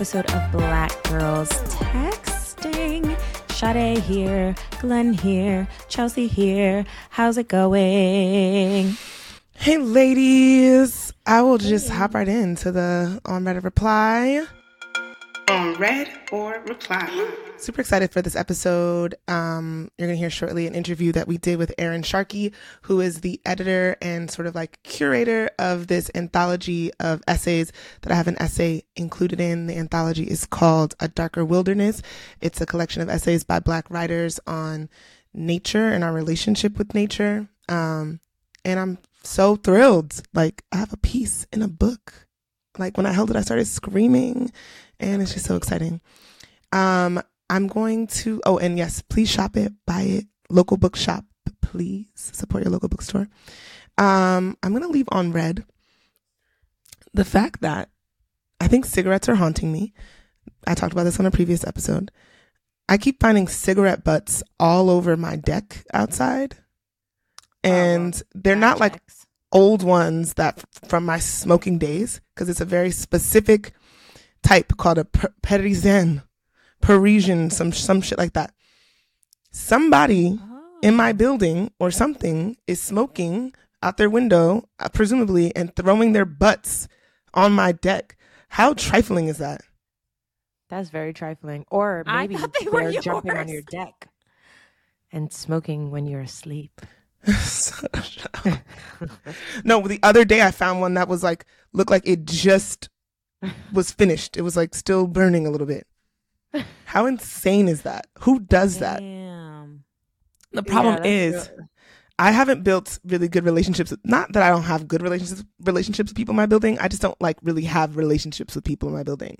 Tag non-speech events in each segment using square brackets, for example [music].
Episode of Black Girls Texting. Sade here, Glenn here, Chelsea here. How's it going? Hey, ladies. I will just hop right into the on read reply. On read or reply. Super excited for this episode. Um, you're going to hear shortly an interview that we did with Erin Sharkey, who is the editor and sort of like curator of this anthology of essays that I have an essay included in. The anthology is called A Darker Wilderness. It's a collection of essays by Black writers on nature and our relationship with nature. Um, and I'm so thrilled. Like, I have a piece in a book. Like, when I held it, I started screaming, and it's just so exciting. Um, I'm going to, oh, and yes, please shop it, buy it, local bookshop, please support your local bookstore. Um, I'm going to leave on read the fact that I think cigarettes are haunting me. I talked about this on a previous episode. I keep finding cigarette butts all over my deck outside. And they're not like old ones that from my smoking days because it's a very specific type called a per- Parisienne, Parisian, some some shit like that. Somebody in my building or something is smoking out their window, uh, presumably, and throwing their butts on my deck. How trifling is that? That's very trifling. Or maybe thought they were they're jumping on your deck and smoking when you're asleep. [laughs] [laughs] no, the other day I found one that was like looked like it just was finished. It was like still burning a little bit. How insane is that? Who does that? Damn. The problem that's is real- I haven't built really good relationships. Not that I don't have good relationships relationships with people in my building. I just don't like really have relationships with people in my building.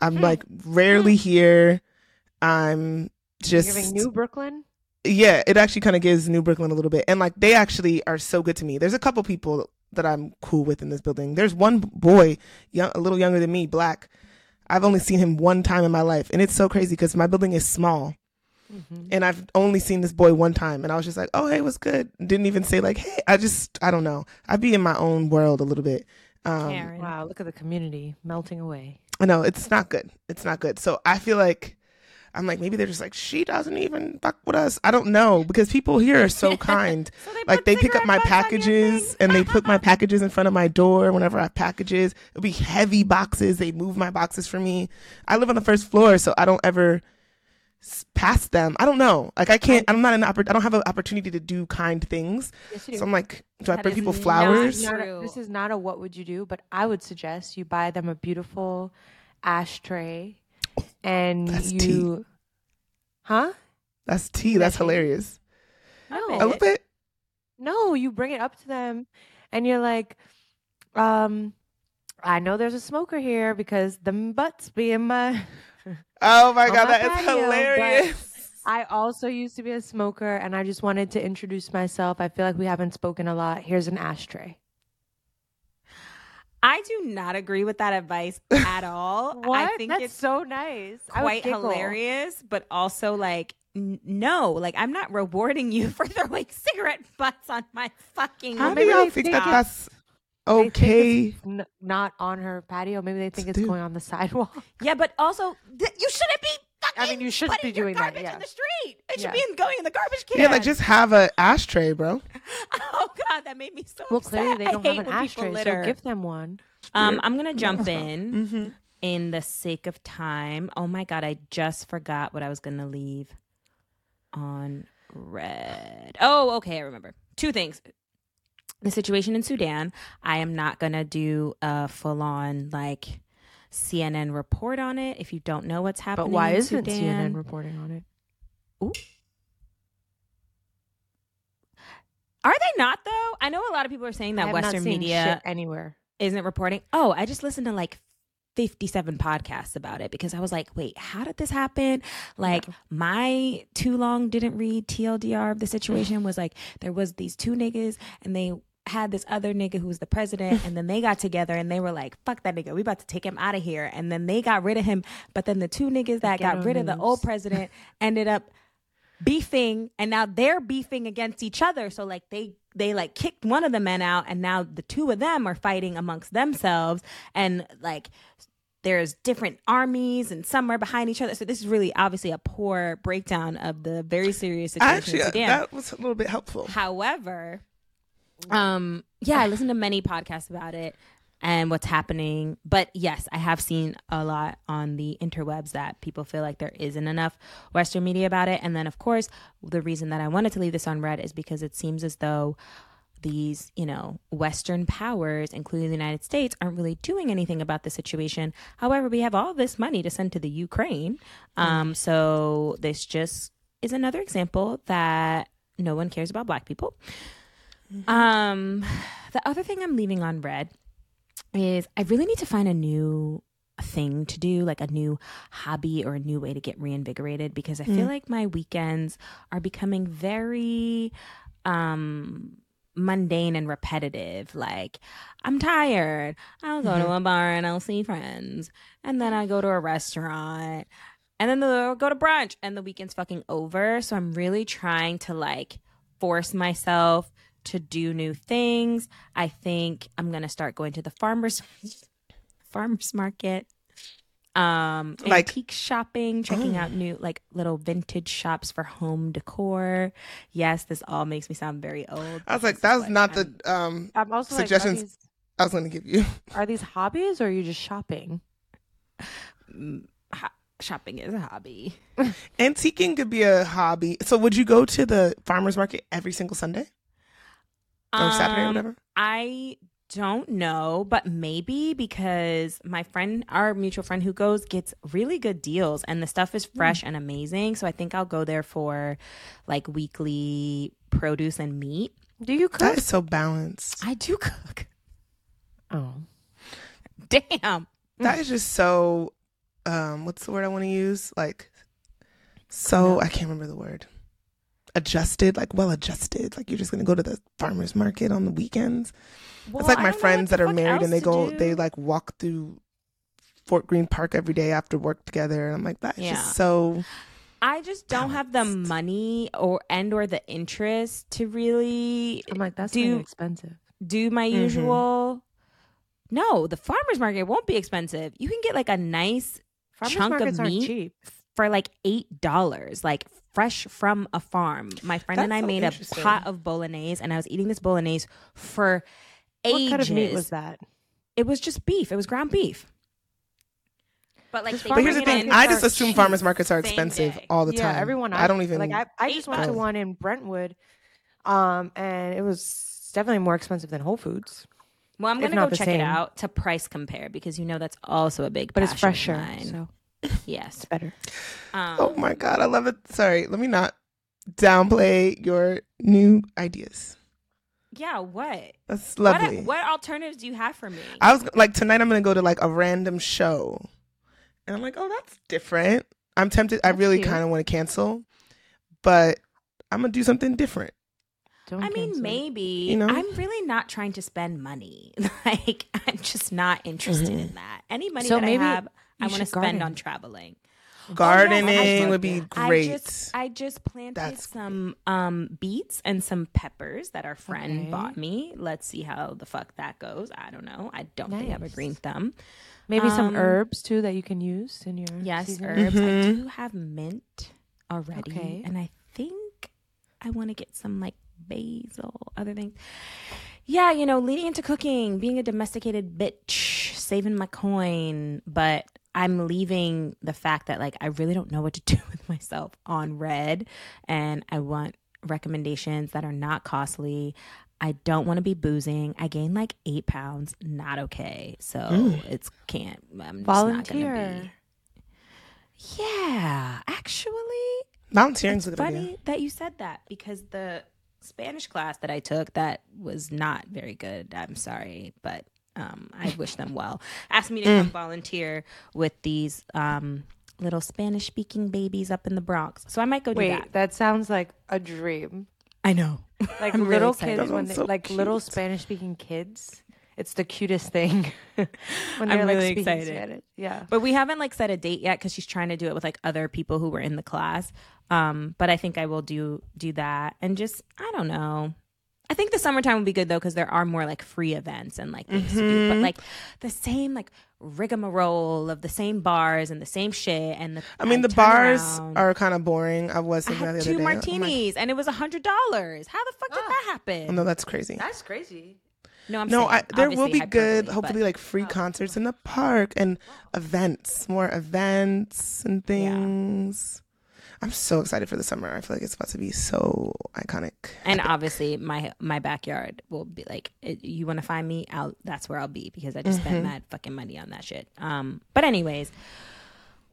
I'm hmm. like rarely hmm. here. I'm You're just giving New Brooklyn? yeah, it actually kind of gives New Brooklyn a little bit. And like they actually are so good to me. There's a couple people that I'm cool with in this building. There's one boy, young, a little younger than me, black. I've only seen him one time in my life, and it's so crazy because my building is small, Mm-hmm. and I've only seen this boy one time, and I was just like, "Oh, hey, what's good?" Didn't even say like, "Hey." I just, I don't know. I'd be in my own world a little bit. Um, Karen. Wow, look at the community melting away. I know it's not good. It's not good. So I feel like I'm like maybe they're just like she doesn't even fuck with us. I don't know because people here are so [laughs] kind. So they like they pick up my butts on your packages and they put my [laughs] packages in front of my door whenever I have packages. It'll be heavy boxes. They move my boxes for me. I live on the first floor, so I don't ever pass them. I don't know. Like I can't. I'm not an. Oppor- I don't have an opportunity to do kind things. Yes, you So I'm like, do I bring people flowers? true. Not a- this is not a what would you do, but I would suggest you buy them a beautiful ashtray and That's you tea. Huh? That's tea. That's hilarious. No. I love it. No, you bring it up to them and you're like, um, I know there's a smoker here because the butts be in my [laughs] Oh my god, my that is patio, but hilarious. I also used to be a smoker and I just wanted to introduce myself. I feel like we haven't spoken a lot. Here's an ashtray. I do not agree with that advice [laughs] at all. I think That's it's so nice. Quite hilarious, but also like n- no, like I'm not rewarding you [laughs] for throwing cigarette butts on my fucking. How do maybe y'all think think that that's okay? n- not on her patio. Maybe they think it's Dude. going on the [laughs] sidewalk. Yeah, but also th- you shouldn't be. Fucking I mean, you shouldn't be your doing that, garbage yeah. in the street. It should Yeah. be in, going in the garbage can. Yeah, like just have an ashtray, bro. [laughs] Oh God, that made me so. Well, upset. clearly they don't have an when people ashtray, so give them one. Um, I'm gonna jump [laughs] in Mm-hmm. in the sake of time. Oh my god, I just forgot what I was gonna leave on read. Oh, okay, I remember. Two things. The situation in Sudan. I am not gonna do a full on like CNN report on it. If you don't know what's happening, But why isn't Sudan, CNN reporting on it? Are they not though? I know a lot of people are saying that Western media anywhere. isn't reporting. Oh, I just listened to like 57 podcasts about it because I was like, wait, how did this happen? Like, my too long didn't read TLDR of the situation was like, there was these two niggas and they had this other nigga who was the president and then they got together and they were like fuck that nigga. We about to take him out of here. And then they got rid of him. But then the two niggas that got rid of the old president ended up beefing and now they're beefing against each other. So like they they like kicked one of the men out and now the two of them are fighting amongst themselves. And like there's different armies and some are behind each other. So this is really obviously a poor breakdown of the very serious situation Actually, that was a little bit helpful. However, um, yeah, I listen to many podcasts about it and what's happening. But yes, I have seen a lot on the interwebs that people feel like there isn't enough Western media about it. And then, of course, the reason that I wanted to leave this on read is because it seems as though these, you know, Western powers, including the United States, aren't really doing anything about the situation. However, we have all this money to send to the Ukraine. Um, so this just is another example that no one cares about black people. Um, the other thing I'm leaving on read is I really need to find a new thing to do, like a new hobby or a new way to get reinvigorated because I feel like my weekends are becoming very um mundane and repetitive. Like, I'm tired. I'll go to a bar and I'll see friends. And then I go to a restaurant. And then they'll go to brunch and the weekend's fucking over. So I'm really trying to like force myself to do new things. I think I'm gonna start going to the farmers farmers market. Um Like- antique shopping, checking out new like little vintage shops for home decor. Yes, this all makes me sound very old. I was like, that's is that was what not I'm- the um I'm also Suggestions- like, these, I was going to give you. [laughs] are these hobbies or are you just shopping? shopping is a hobby. Antiquing could be a hobby. So would you go to the farmers market every single Sunday or Saturday or Um, whatever? I don't know, but maybe because my friend, our mutual friend who goes, gets really good deals and the stuff is fresh and amazing. So I think I'll go there for like weekly produce and meat. Do you cook? That is so balanced. I do cook. oh. Damn. That is just so um what's the word I want to use? Like so I can't remember the word. Adjusted, like well adjusted. Like you're just gonna go to the farmers market on the weekends. it's like my friends that are married and they go they like walk through Fort Greene Park every day after work together. And I'm like, that's Yeah. just so I just don't have the money or and or the interest to really I'm like, that's Do- kinda expensive. do my Mhm. usual. No, the farmers market won't be expensive. You can get like a nice Farmers chunk markets of aren't meat cheap. For like eight dollars, like fresh from a farm. My friend and I so made a pot of bolognese, and I was eating this bolognese for ages. What kind of meat was that? It was just beef. It was ground beef. But like, But here's the thing, I just assume cheap farmers markets are expensive all the yeah, time. everyone. I don't even like. I, I just went to one in Brentwood, um, and it was definitely more expensive than Whole Foods, Well, I'm gonna go check same. it out to price compare because you know that's also a big. but it's passion of fresher, mine. so yes. it's better. Um, Oh my god, I love it. Sorry, let me not downplay your new ideas. Yeah. What? That's What, lovely. what alternatives do you have for me? I was like tonight I'm gonna go to like a random show. And I'm like, oh that's different. I'm tempted I really kinda wanna cancel, but I'm gonna do something different. Don't I mean, cancel it. maybe. You know? I'm really not trying to spend money. [laughs] Like, I'm just not interested Mm-hmm. in that. Any money So that maybe I have, I want to spend garden. on traveling. Gardening I- would be I great. just, I just planted That's some um, beets and some peppers that our friend Okay. bought me. Let's see how the fuck that goes. I don't know. I don't think I have a green thumb. maybe some um, herbs too that you can use in your Yes, season. herbs. I Mhm. do have mint already, Okay. and I think I want to get some like basil, other things. Yeah, you know, leading into cooking, being a domesticated bitch, saving my coin, but I'm leaving the fact that like I really don't know what to [laughs] do with myself on read, and I want recommendations that are not costly. I don't want to be boozing. I gained like eight pounds. Not okay. So Mm. it's can't. I'm just Volunteer. Not gonna be. Yeah, actually, Volunteering's it's funny that you said that because the Spanish class that I took that was not very good. I'm sorry, but um, I wish them well. Asked me to Mm. come volunteer with these um, little Spanish speaking babies up in the Bronx. So I might go do Wait, that. that sounds like a dream. I know. [laughs] Like I'm really little excited. kids That when sounds they, so like little cute. Spanish speaking kids. It's the cutest thing [laughs] when I'm they're like really speaking excited. Spanish. Yeah. But we haven't like set a date yet because she's trying to do it with like other people who were in the class. Um, but I think I will do do that and just I don't know. I think the summertime would be good though because there are more like free events and like things to do. But like the same like rigmarole of the same bars and the same shit and the I mean, the bars around. are kind of boring. I was I had the two other day. I'm like, martinis and it was a hundred dollars. How the fuck did that happen? oh, no, that's crazy. That's crazy. no, I'm No, I, there will be good, hopefully, but- like free concerts in the park and events, more events and things. I'm so excited for the summer. I feel like it's about to be so iconic. and obviously my my backyard will be like you want to find me out that's where i'll be because i just spent mad fucking money on that shit um but anyways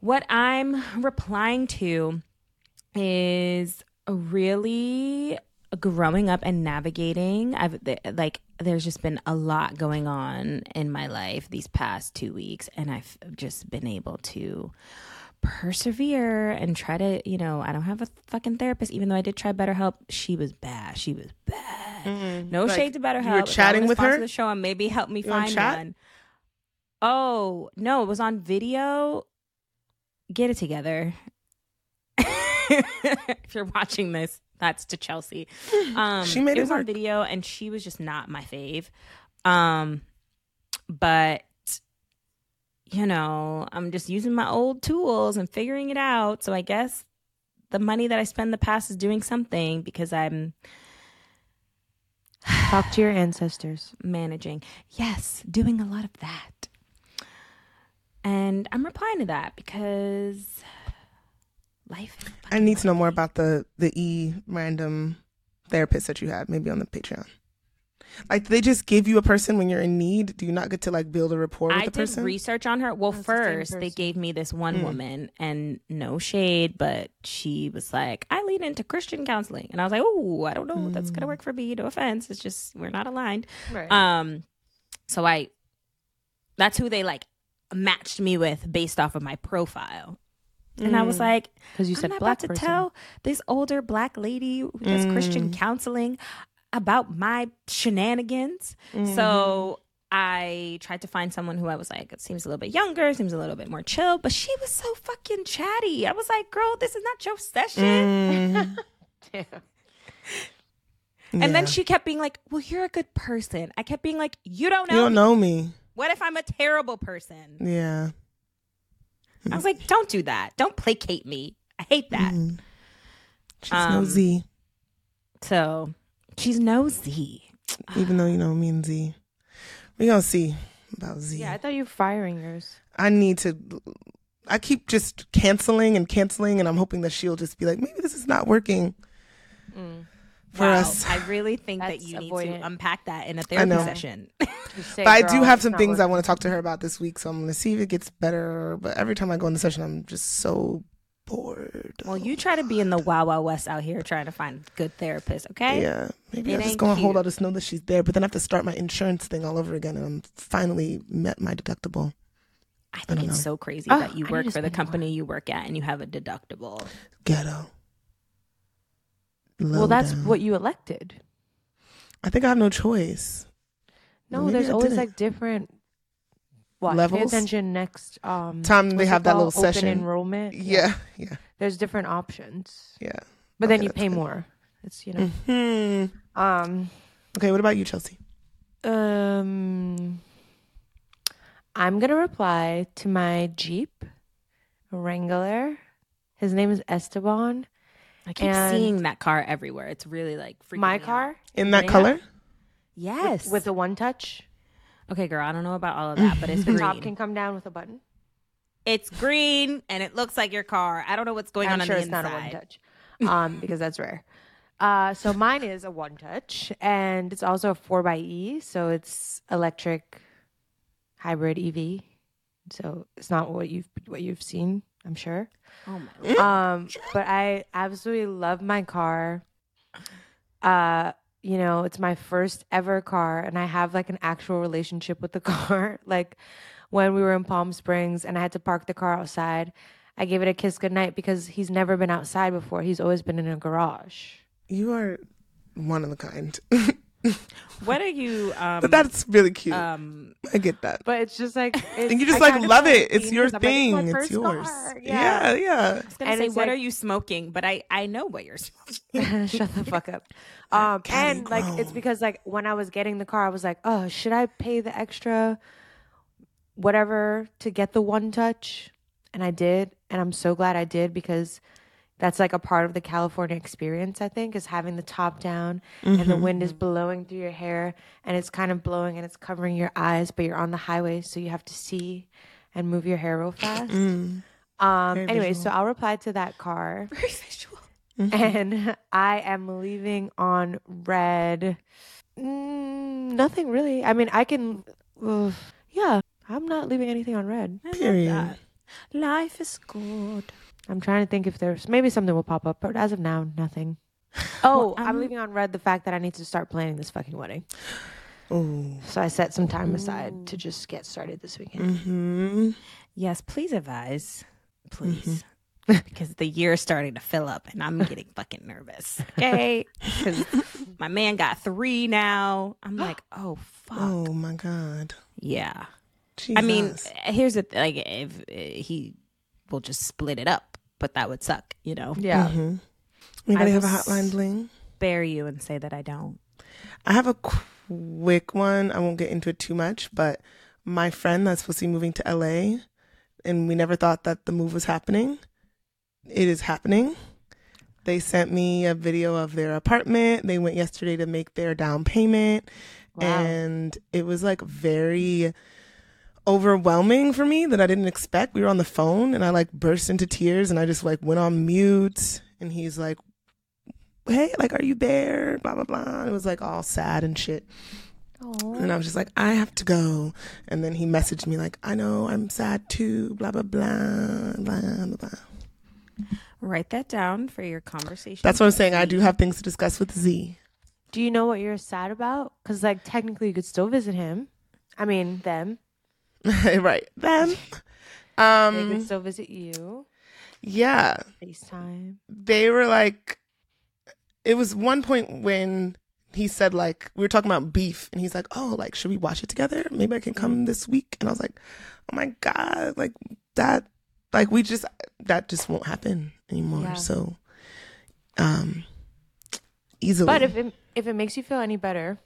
what i'm replying to is really growing up and navigating i've like there's just been a lot going on in my life these past two weeks and i've just been able to persevere and try to, you know, I don't have a fucking therapist, even though I did try BetterHelp. She was bad. She was bad. No Like, shade to BetterHelp. you were chatting with her? The show and maybe help me You find one. Oh no, it was on video. Get it together. [laughs] if you're watching this, that's to Chelsea. [laughs] Um, She made it it was on video, and she was just not my fave. Um, but you know, I'm just using my old tools and figuring it out. So I guess the money that I spend the past is doing something because I'm [sighs] Talk to your ancestors. managing. Yes, doing a lot of that. And I'm replying to that because life. is I need to know more about the the e random therapist that you had, maybe on the Patreon. Like, they just give you a person when you're in need? Do you not get to like build a rapport with I the did person? research on her. Well, That's the first they gave me this one Mm. woman, and no shade, but she was like, "I lean into Christian counseling," and I was like, "Oh, I don't know, if that's Mm. gonna work for me. No offense, it's just we're not aligned." Right. Um, so I, that's who they like matched me with based off of my profile, and I was Mm. like, Because you said I'm said not black about to person. tell this older black lady who does Christian Mm. counseling about my shenanigans. Mm-hmm. So I tried to find someone who I was like, it seems a little bit younger, seems a little bit more chill, but she was so fucking chatty. I was like, girl, this is not your session. Mm, [laughs] And yeah. then she kept being like, well, you're a good person. I kept being like, you don't know. you don't me. know me. What if I'm a terrible person? Yeah. I was like, don't do that. Don't placate me. I hate that. Mm. She's Um, no Z, So she's nosy. even though you know me and Z. We gonna see about Z. Yeah, I thought you were firing yours. I need to. I keep just canceling and canceling, and I'm hoping that she'll just be like, maybe this is not working mm. for Wow. us. I really think that That's you need avoidant. to unpack that in a therapy know. session. [laughs] Say, But I do have some not things I want to talk to her about this week, so I'm gonna see if it gets better. But every time I go in the session, I'm just so bored. Well, you try to be in the Wild Wild West out here trying to find a good therapist, okay? Yeah, maybe It I just ain't go on hold. cute. I'll just know that she's there, but then I have to start my insurance thing all over again, and I'm finally met my deductible. I I think don't it's know. so crazy Oh, that you I work for the spend more. company you work at and you have a deductible. Ghetto. Well, that's down. what you elected. I think I have no choice. No, Maybe there's always like different. What? Pay Levels? attention next. Um, Time they have that little Open session. enrollment. Yeah, yeah, There's different options, yeah. but then you pay good. more. It's you know. Hmm. Um. Okay, what about you, Chelsea? Um. I'm gonna reply to my Jeep Wrangler. His name is Esteban. I keep And- seeing that car everywhere. It's really like freaking My me car out. In that Yeah. color? Yes. with a one touch. Okay, girl, I don't know about all of that, but it's [laughs] The green. top can come down with a button. It's green and it looks like your car. I don't know what's going on. I'm on sure on it's the not a one inside. touch, um, because that's rare. Uh, so mine is a one touch, and it's also a four x E, so it's electric hybrid EV. So it's not what you've what you've seen, I'm sure. Oh my Um, but I absolutely love my car. Uh, you know, it's my first ever car and I have like an actual relationship with the [laughs] car. like when we were in Palm Springs and I had to park the car outside, I gave it a kiss goodnight because he's never been outside before. He's always been in a garage. You are one of a kind. [laughs] [laughs] What are you? Um, but that's really cute. um, I get that. But it's just like [laughs] it's, and you just I like love it. It's your your 'cause I'm like, thing. it's yours. car. Yeah, yeah. I And say, what like- are you smoking? But I I know what you're smoking. [laughs] Shut the fuck up. Um, Cali and like it's because like when I was getting the car, I was like, oh, should I pay the extra, whatever, to get the one touch? And I did, and I'm so glad I did because that's like a part of the California experience. I think is having the top down and the wind is blowing through your hair, and it's kind of blowing and it's covering your eyes, but you're on the highway, so you have to see and move your hair real fast. Mm. Um. Anyway, visual. so I'll reply to that car. [laughs] Very visual. [laughs] and I am leaving on read. Mm, nothing really. I mean, I can. ugh, yeah, I'm not leaving anything on read. I love Period. that. Life is good. I'm trying to think if there's maybe something will pop up, but as of now, nothing. [laughs] Oh, I'm I'm- leaving on read the fact that I need to start planning this fucking wedding. Oh. So I set some time aside to just get started this weekend. hmm Yes, please advise, please, Mm-hmm. [laughs] because the year is starting to fill up, and I'm getting fucking nervous. [laughs] Okay, because my man got three now. I'm like, [gasps] oh fuck, Oh my God. yeah. Jesus. I mean, here's the th- like, if uh, he will just split it up, but that would suck, you know. Yeah. Mhm. Anybody I have a hotline bling? Spare you and say that I don't. I have a quick one. I won't get into it too much, but my friend that's supposed to be moving to LA, and we never thought that the move was happening. It is happening. They sent me a video of their apartment. They went yesterday to make their down payment, Wow. and it was like very overwhelming for me that I didn't expect. We were on the phone, and I like burst into tears, and I just like went on mute. And he's like, hey, like, are you there? Blah, blah, blah. It was like all sad and shit. And I was just like, I have to go. And then he messaged me, like, I know I'm sad too, blah, blah, blah, blah, blah, blah. Write that down for your conversation. That's what I'm saying. I do have things to discuss with Z. Do you know what you're sad about? Because like technically, you could still visit him. I mean, them. [laughs] right. Then, They could um, still visit you. yeah, FaceTime. they were like, it was one point when he said, like, we were talking about beef, and he's like, oh, like, should we watch it together? Maybe I can come this week. And I was like, oh my God, like, that, like, we just, that just won't happen anymore. Yeah. So, um, easily. But if it if it makes you feel any better,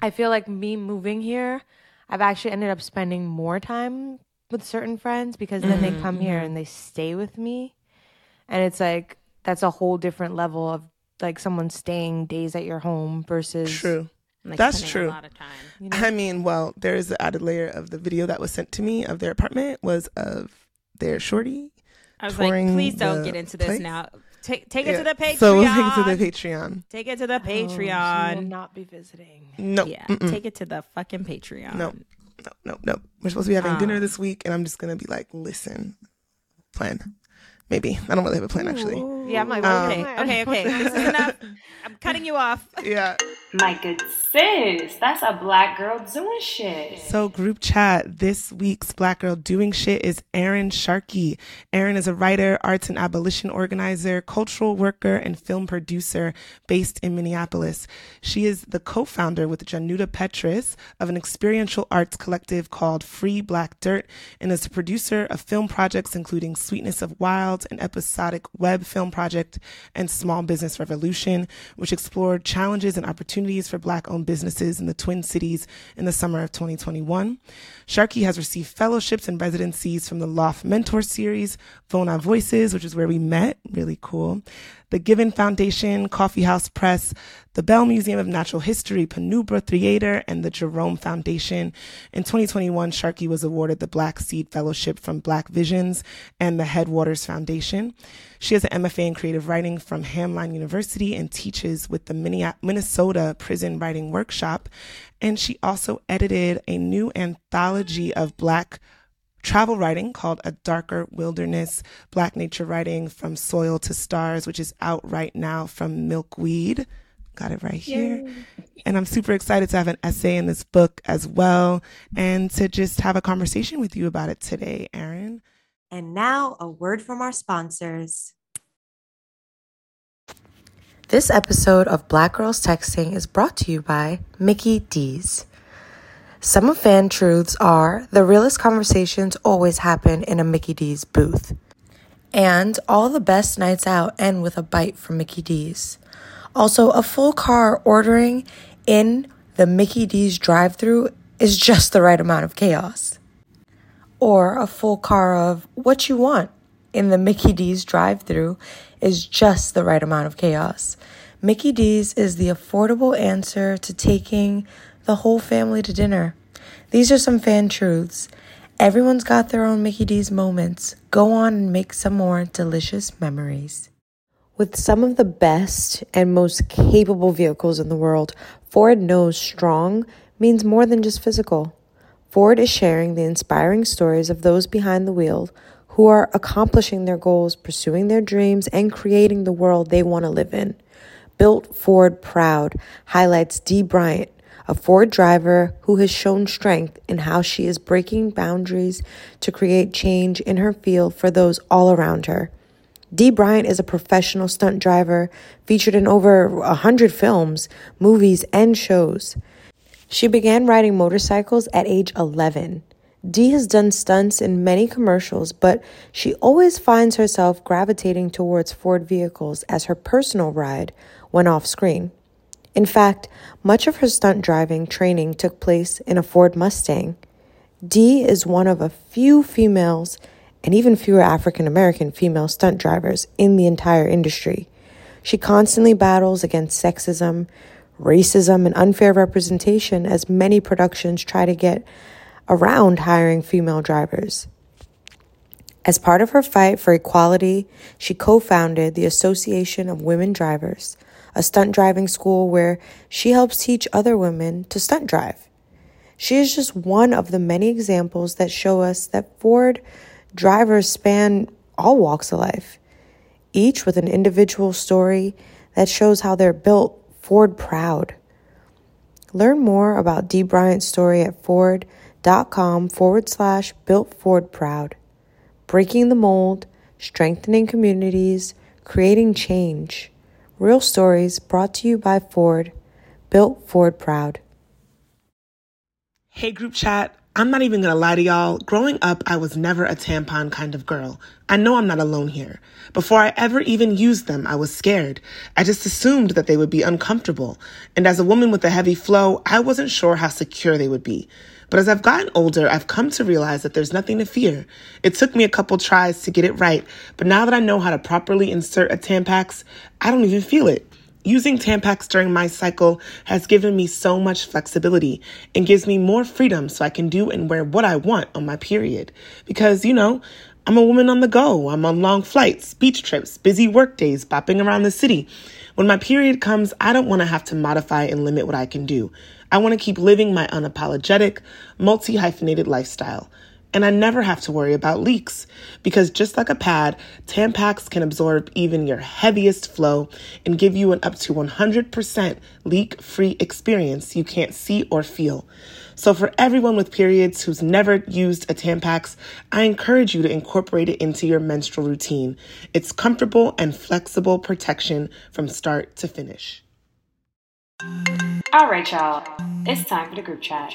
I feel like me moving here, I've actually ended up spending more time with certain friends because then they mm-hmm. come here and they stay with me, and it's like that's a whole different level of like someone staying days at your home versus True. Like, That's true. A lot of time. You know? I mean, well, there is the added layer of the video that was sent to me of their apartment was of their shorty. I was like, please don't get into this place? now. Take take it Yeah. to the Patreon. So we'll take it to the Patreon. Take it to the Oh, she will Patreon. not be visiting. No, yeah, mm-mm. take it to the fucking Patreon. No. no, no, no. We're supposed to be having Ah. dinner this week, and I'm just gonna be like, listen, plan. Maybe I don't really have a plan actually. Yeah, I'm like, Um, Okay, okay, okay. This is enough. I'm cutting you off. Yeah. My good sis, that's a black girl doing shit. So, group chat this week's Black Girl Doing Shit is Erin Sharkey. Erin is a writer, arts and abolition organizer, cultural worker, and film producer based in Minneapolis. She is the co founder with Junauda Petrus of an experiential arts collective called Free Black Dirt and is a producer of film projects including Sweetness of Wild, an episodic web film project, and Small Business Revolution, which explored challenges and opportunities for Black owned businesses in the Twin Cities in the summer of 2021. Sharkey has received fellowships and residencies from the Loft Mentor Series, Vona Voices, which is where we met, really cool, the Givens Foundation, Coffee House Press, the Bell Museum of Natural History, Penumbra Theater, and the Jerome Foundation. In 2021, Sharkey was awarded the Black Seed Fellowship from Black Visions and the Headwaters Foundation. She has an MFA in creative writing from Hamline University and teaches with the Minnesota Prison Writing Workshop. And she also edited a new anthology of Black travel writing called A Darker Wilderness Black Nature Writing from Soil to Stars, which is out right now from Milkweed. Got it right here. Yay. And I'm super excited to have an essay in this book as well and to just have a conversation with you about it today, Erin. And now, a word from our sponsors. This episode of Black Girls Texting is brought to you by Mickey D's. Some of fan truths are the realest conversations always happen in a Mickey D's booth. And all the best nights out end with a bite from Mickey D's. Also, a full car ordering in the Mickey D's drive through is just the right amount of chaos. Or a full car of what you want in the Mickey D's drive through is just the right amount of chaos. Mickey D's is the affordable answer to taking the whole family to dinner. These are some fan truths. Everyone's got their own Mickey D's moments. Go on and make some more delicious memories. With some of the best and most capable vehicles in the world, Ford knows strong means more than just physical. Ford is sharing the inspiring stories of those behind the wheel who are accomplishing their goals, pursuing their dreams, and creating the world they want to live in. Built Ford Proud highlights Dee Bryant, a Ford driver who has shown strength in how she is breaking boundaries to create change in her field for those all around her. Dee Bryant is a professional stunt driver featured in over a 100 films, movies, and shows. She began riding motorcycles at age 11. Dee has done stunts in many commercials, but she always finds herself gravitating towards Ford vehicles as her personal ride when off screen. In fact, much of her stunt driving training took place in a Ford Mustang. Dee is one of a few females and even fewer African American female stunt drivers in the entire industry. She constantly battles against sexism, racism, and unfair representation as many productions try to get around hiring female drivers. As part of her fight for equality, she co founded the Association of Women Drivers, a stunt driving school where she helps teach other women to stunt drive. She is just one of the many examples that show us that Ford drivers span all walks of life, each with an individual story that shows how they're built Ford proud. Learn more about Dee Bryant's story at Ford dot com forward slash built Ford proud. Breaking the mold, strengthening communities, creating change. Real stories brought to you by Ford, built Ford proud. Hey, group chat. I'm not even gonna lie to y'all. Growing up, I was never a tampon kind of girl. I know I'm not alone here. Before I ever even used them, I was scared. I just assumed that they would be uncomfortable. And as a woman with a heavy flow, I wasn't sure how secure they would be. But as I've gotten older, I've come to realize that there's nothing to fear. It took me a couple tries to get it right, but now that I know how to properly insert a Tampax, I don't even feel it. Using Tampax during my cycle has given me so much flexibility and gives me more freedom so I can do and wear what I want on my period. Because, you know, I'm a woman on the go. I'm on long flights, beach trips, busy work days, bopping around the city. When my period comes, I don't want to have to modify and limit what I can do. I want to keep living my unapologetic, multi hyphenated lifestyle. And I never have to worry about leaks because just like a pad, Tampax can absorb even your heaviest flow and give you an up to 100% leak free experience you can't see or feel. So, for everyone with periods who's never used a Tampax, I encourage you to incorporate it into your menstrual routine. It's comfortable and flexible protection from start to finish. All right, y'all. It's time for the group chat.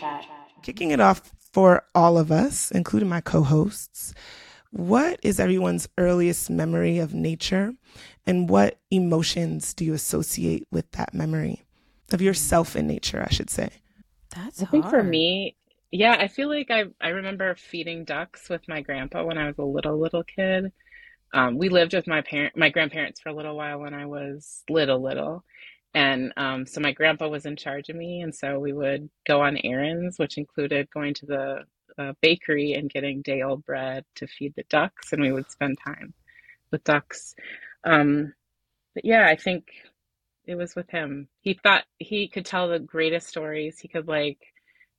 Kicking it off for all of us, including my co hosts, what is everyone's earliest memory of nature? And what emotions do you associate with that memory of yourself in nature, I should say? That's I think for me, yeah, I feel like I I remember feeding ducks with my grandpa when I was a little little kid. Um, we lived with my parent my grandparents for a little while when I was little little, and um, so my grandpa was in charge of me, and so we would go on errands, which included going to the uh, bakery and getting day old bread to feed the ducks, and we would spend time with ducks. Um, but yeah, I think it was with him. He thought he could tell the greatest stories. He could like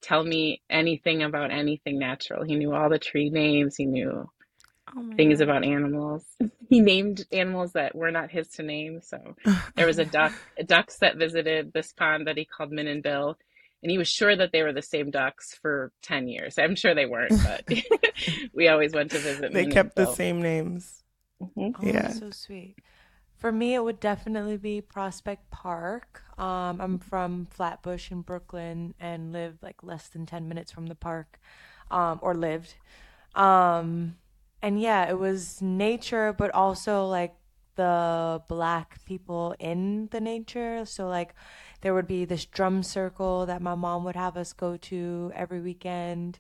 tell me anything about anything natural. He knew all the tree names. He knew Oh my things God. about animals. [laughs] He named animals that were not his to name. So [sighs] there was a duck, ducks that visited this pond that he called Min and Bill, and he was sure that they were the same ducks for ten years. I'm sure they weren't, but [laughs] [laughs] we always went to visit. They Min and kept the Bill. same names. Mhm. Oh, Yeah. so sweet. For me, it would definitely be Prospect Park. Um, I'm from Flatbush in Brooklyn and live like less than 10 minutes from the park, um, or lived. Um, and yeah, it was nature, but also like the black people in the nature. So, like, there would be this drum circle that my mom would have us go to every weekend.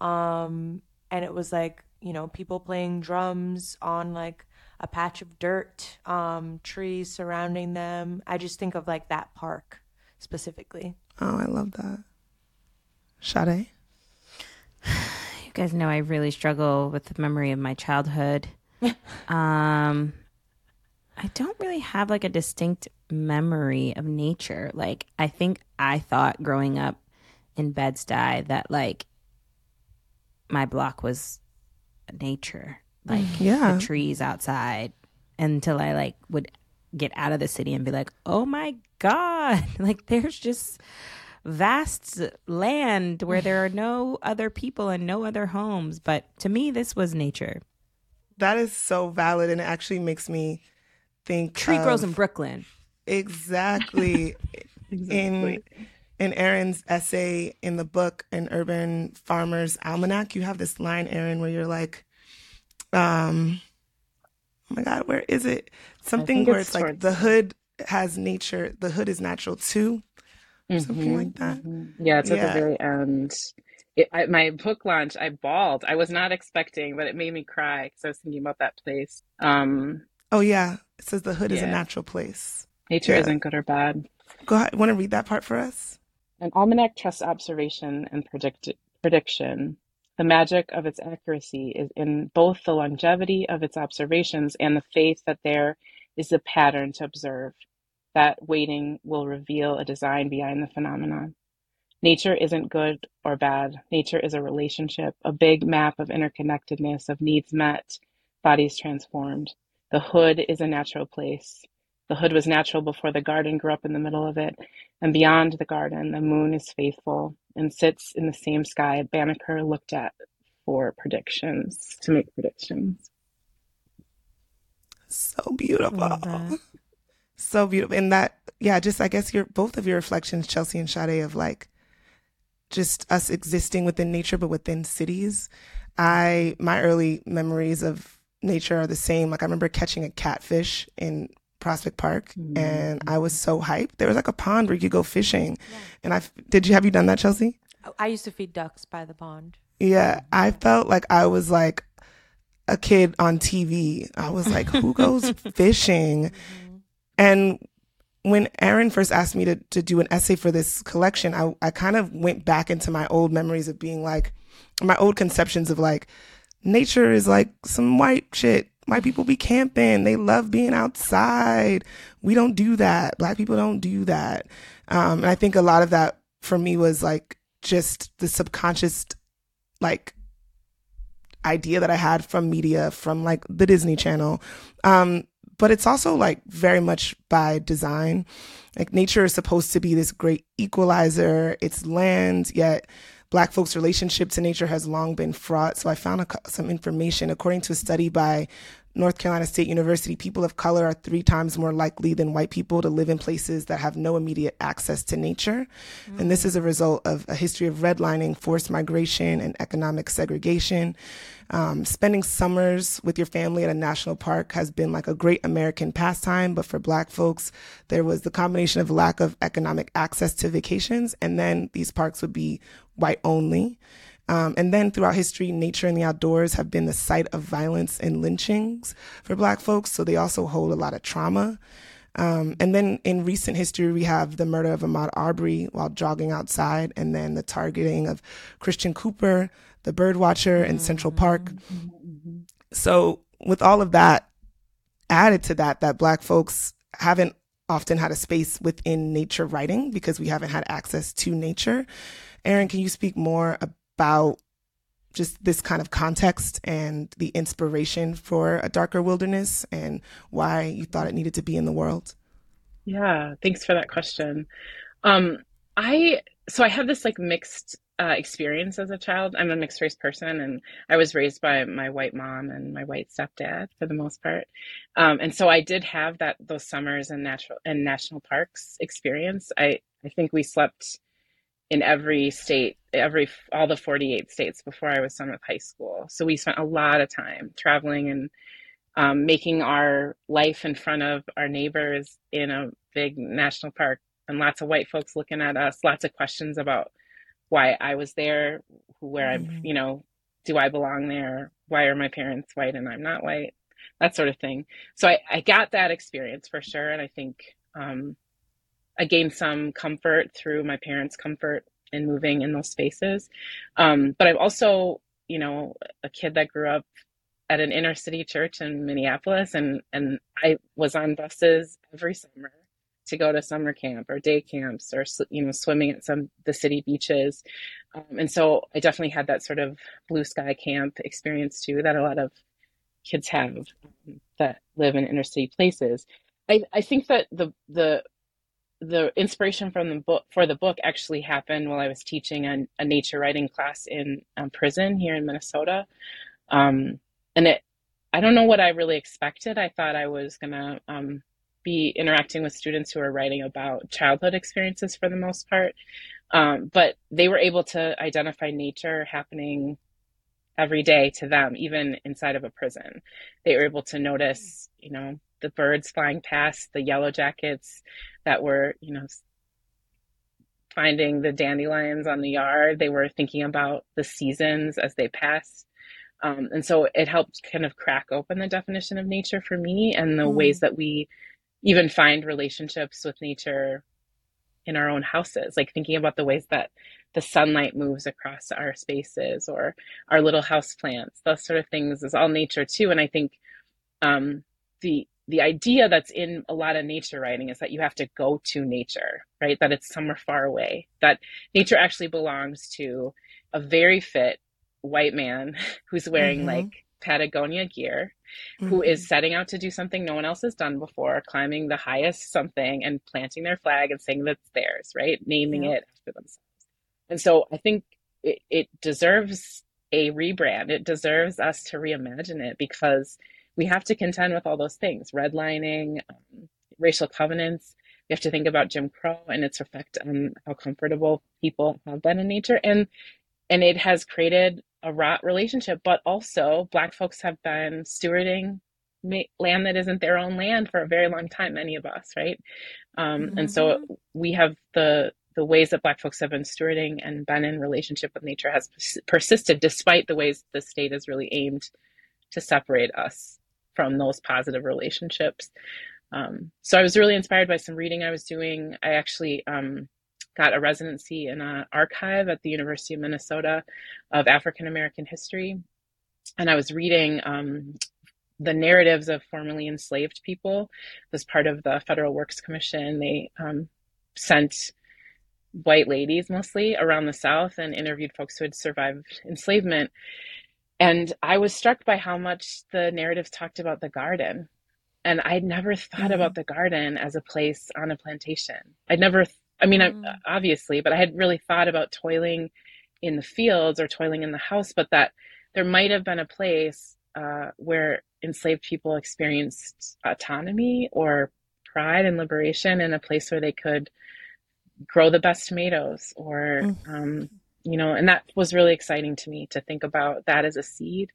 Um, and it was like, you know, people playing drums on like a patch of dirt, um, trees surrounding them. I just think of like that park specifically. Oh, I love that. Sade? You guys know I really struggle with the memory of my childhood. [laughs] um, I don't really have like a distinct memory of nature. Like, I think I thought growing up in Bed-Stuy that like my block was nature, like [sighs] Yeah. the trees outside, until I like would get out of the city and be like, oh my god, [laughs] like there's just vast land where there are no other people and no other homes. But to me, this was nature. That is so valid, and it actually makes me think. Tree grows in Brooklyn. Exactly. [laughs] exactly. in in Erin's essay in the book an urban farmer's almanac you have this line erin where you're like um oh my god where is it something where it's it's, like the hood has nature the hood is natural too something like that Mhm. Yeah, it's at Yeah. the very end. It, I, my book launch, I bawled. I was not expecting, but it made me cry because I was thinking about that place. Um, oh yeah it says the hood is a Yeah. natural place nature Yeah. isn't good or bad. go ahead want to read that part for us An almanac trusts observation and predict- prediction. The magic of its accuracy is in both the longevity of its observations and the faith that there is a pattern to observe. That waiting will reveal a design behind the phenomenon. Nature isn't good or bad. Nature is a relationship, a big map of interconnectedness, of needs met, bodies transformed. The hood is a natural place. The hood was natural before the garden grew up in the middle of it. And beyond the garden, the moon is faithful and sits in the same sky Banneker looked at for predictions, to make predictions. so beautiful Love that. So beautiful. And that yeah just i guess your both of your reflections chelsea and Sade, of like just us existing within nature but within cities. I my early memories of nature are the same. Like i remember catching a catfish in prospect park mm-hmm. and i was so hyped. There was like a pond where you could go fishing. And i did you have you done that chelsea? Oh, I used to feed ducks by the pond. yeah i felt like i was like a kid on tv i was like who goes [laughs] fishing mm-hmm. And when Erin first asked me to, to do an essay for this collection, I, I kind of went back into my old memories of being like, my old conceptions of like, nature is like some white shit. White people be camping. They love being outside. We don't do that. Black people don't do that. Um, and I think a lot of that for me was like just the subconscious, like, idea that I had from media, from like the Disney Channel. Um, but it's also like very much by design. Like nature is supposed to be this great equalizer. It's land, yet black folks' relationship to nature has long been fraught. So I found a, some information. According to a study by North Carolina State University, people of color are three times more likely than white people to live in places that have no immediate access to nature. And this is a result of a history of redlining, forced migration, and economic segregation. Um, spending summers with your family at a national park has been like a great American pastime, but for black folks, there was the combination of lack of economic access to vacations, and then these parks would be white only. Um, and then throughout history, nature and the outdoors have been the site of violence and lynchings for black folks, so they also hold a lot of trauma. Um, and then in recent history, we have the murder of Ahmaud Arbery while jogging outside, and then the targeting of Christian Cooper, the bird watcher in Central Park. So, with all of that added to that, that Black folks haven't often had a space within nature writing because we haven't had access to nature. Erin, can you speak more about just this kind of context and the inspiration for a darker wilderness and why you thought it needed to be in the world? Yeah, thanks for that question. Um, I so I have this like mixed uh, experience as a child. I'm a mixed race person, and I was raised by my white mom and my white stepdad for the most part. Um, and so I did have that those summers in natural and national parks experience. I I think we slept in every state, every all the 48 states before I was done with high school. So we spent a lot of time traveling and um, making our life in front of our neighbors in a big national park, and lots of white folks looking at us, lots of questions about why I was there, where I'm, mm-hmm. you know, do I belong there? Why are my parents white and I'm not white? That sort of thing. So I, I got that experience for sure. And I think um, I gained some comfort through my parents' comfort in moving in those spaces. Um, but I'm also, you know, a kid that grew up at an inner city church in Minneapolis, and and I was on buses every summer to go to summer camp or day camps or you know swimming at some the city beaches um, and so i definitely had that sort of blue sky camp experience too that a lot of kids have um, that live in inner city places I, I think that the the the inspiration from the book for the book actually happened while I was teaching a, a nature writing class in um, prison here in Minnesota, um, and it I don't know what I really expected. I thought I was gonna um, be interacting with students who are writing about childhood experiences for the most part. Um, but they were able to identify nature happening every day to them, even inside of a prison. They were able to notice, you know, the birds flying past, the yellow jackets that were, you know, finding the dandelions on the yard. They were thinking about the seasons as they passed. Um, and so it helped kind of crack open the definition of nature for me and the mm. ways that we even find relationships with nature in our own houses, like thinking about the ways that the sunlight moves across our spaces or our little house plants, those sort of things is all nature too. And I think um, the the idea that's in a lot of nature writing is that you have to go to nature, right? That it's somewhere far away. That nature actually belongs to a very fit white man [laughs] who's wearing mm-hmm. like Patagonia gear, mm-hmm. who is mm-hmm. setting out to do something no one else has done before, climbing the highest something and planting their flag and saying that's theirs, right? Naming it after themselves. And so I think it, it deserves a rebrand. It deserves us to reimagine it because we have to contend with all those things redlining, um, racial covenants. We have to think about Jim Crow and its effect on how comfortable people have been in nature. And and it has created a rot relationship, but also Black folks have been stewarding land that isn't their own land for a very long time. Many of us, right? Um, mm-hmm. And so mm-hmm. we have the the ways that Black folks have been stewarding and been in relationship with nature has persisted, despite the ways the state is really aimed to separate us from those positive relationships. Um, so I was really inspired by some reading I was doing. I actually um, got a residency in an archive at the University of Minnesota of African American history. And I was reading um, the narratives of formerly enslaved people as part of the Federal Works Commission. They um, sent white ladies mostly around the South and interviewed folks who had survived enslavement. And I was struck by how much the narratives talked about the garden. And I'd never thought mm-hmm. about the garden as a place on a plantation. I'd never I mean, mm. I, obviously, but I had really thought about toiling in the fields or toiling in the house, but that there might have been a place uh, where enslaved people experienced autonomy or pride and liberation in a place where they could grow the best tomatoes or mm. um, you know and that was really exciting to me to think about that as a seed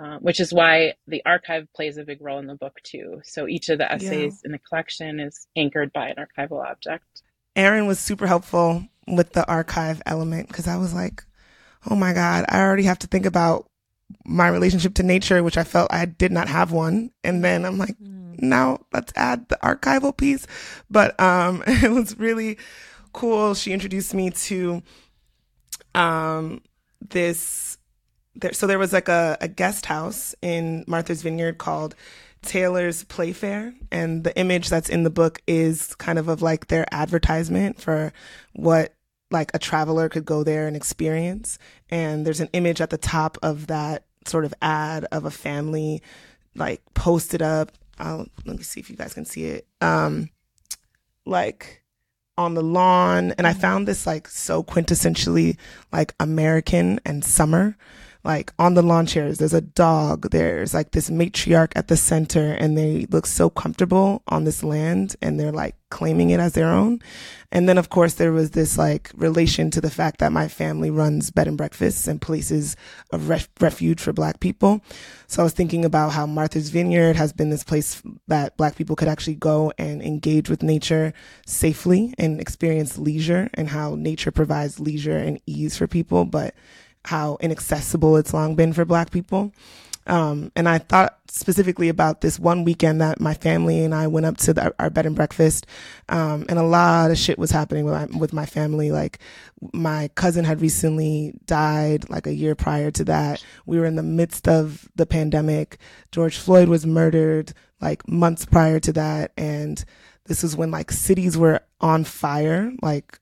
uh, which is why the archive plays a big role in the book too so each of the essays yeah. in the collection is anchored by an archival object Erin was super helpful with the archive element because I was like, oh my God, I already have to think about my relationship to nature, which I felt I did not have one. And then I'm like, mm. now let's add the archival piece. But um, [laughs] it was really cool. She introduced me to um, this. There, so there was like a, a guest house in Martha's Vineyard called Taylor's Playfair, and the image that's in the book is kind of of like their advertisement for what like a traveler could go there and experience. And there's an image at the top of that sort of ad of a family like posted up. I'll, let me see if you guys can see it. Um, like on the lawn. And I mm-hmm. found this like so quintessentially like American and summer like on the lawn chairs, there's a dog. There's like this matriarch at the center and they look so comfortable on this land and they're like claiming it as their own. And then of course there was this like relation to the fact that my family runs bed and breakfasts and places of ref- refuge for black people. So I was thinking about how Martha's Vineyard has been this place that black people could actually go and engage with nature safely and experience leisure and how nature provides leisure and ease for people. But how inaccessible it's long been for black people. Um, and I thought specifically about this one weekend that my family and I went up to the, our bed and breakfast, um, and a lot of shit was happening with my, with my family. Like my cousin had recently died, like a year prior to that. We were in the midst of the pandemic. George Floyd was murdered, like months prior to that, and this was when like cities were on fire, like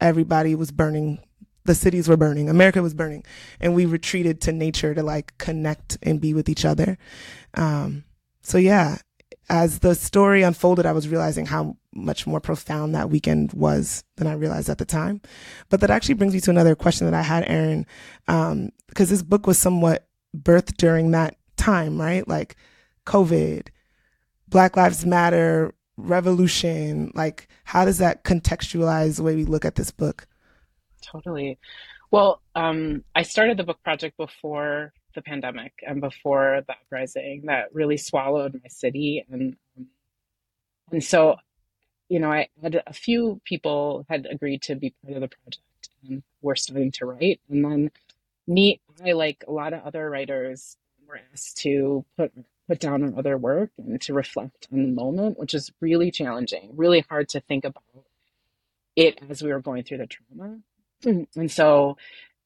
everybody was burning the cities were burning, America was burning, and we retreated to nature to like connect and be with each other. Um, so yeah, as the story unfolded, I was realizing how much more profound that weekend was than I realized at the time. But that actually brings me to another question that I had, Erin, um, because this book was somewhat birthed during that time, right? Like COVID, Black Lives Matter, revolution. Like, how does that contextualize the way we look at this book? Totally. Well, um, I started the book project before the pandemic and before the uprising that really swallowed my city, and and so, you know, I had a few people had agreed to be part of the project, and we're starting to write, and then me, I like a lot of other writers were asked to put put down on other work and to reflect on the moment, which is really challenging, really hard to think about it as we were going through the trauma. And so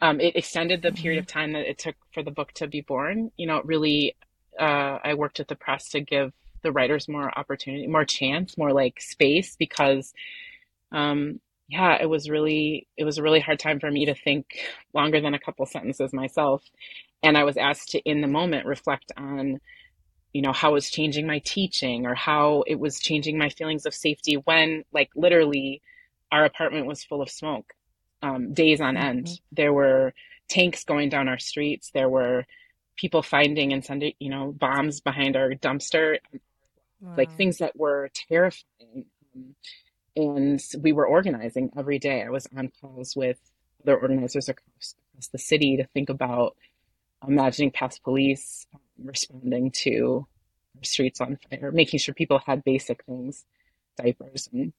um, it extended the period of mm-hmm. time that it took for the book to be born. You know, it really, uh, I worked at the press to give the writers more opportunity, more chance, more like space because, um, yeah, it was really, it was a really hard time for me to think longer than a couple sentences myself. And I was asked to, in the moment, reflect on, you know, how it was changing my teaching or how it was changing my feelings of safety when, like, literally, our apartment was full of smoke um, days on end. Mm-hmm. There were tanks going down our streets. There were people finding and sending, you know, bombs behind our dumpster, wow. like things that were terrifying. And we were organizing every day. I was on calls with other organizers across, across the city to think about imagining past police um, responding to streets on fire, making sure people had basic things, diapers and,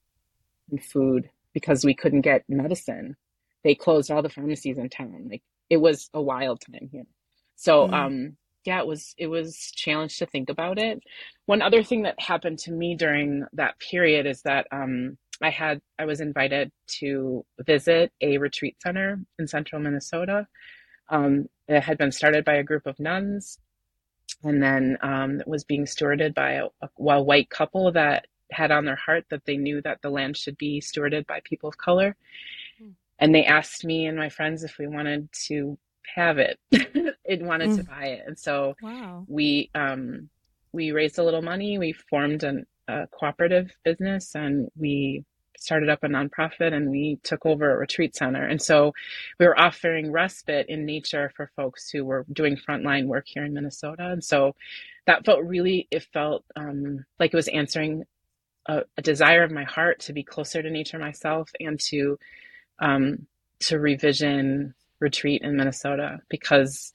and food, because we couldn't get medicine they closed all the pharmacies in town. Like it was a wild time here. So, mm. um, yeah, it was it was challenged to think about it. One other thing that happened to me during that period is that um, I had I was invited to visit a retreat center in central Minnesota. Um, it had been started by a group of nuns, and then um, was being stewarded by a, a, a white couple that had on their heart that they knew that the land should be stewarded by people of color and they asked me and my friends if we wanted to have it. [laughs] And wanted mm. to buy it. And so wow. we um we raised a little money. We formed an, a cooperative business and we started up a nonprofit and we took over a retreat center. And so we were offering respite in nature for folks who were doing frontline work here in minnesota. And so that felt really it felt um, like it was answering a, a desire of my heart to be closer to nature myself and to um, to revision retreat in Minnesota because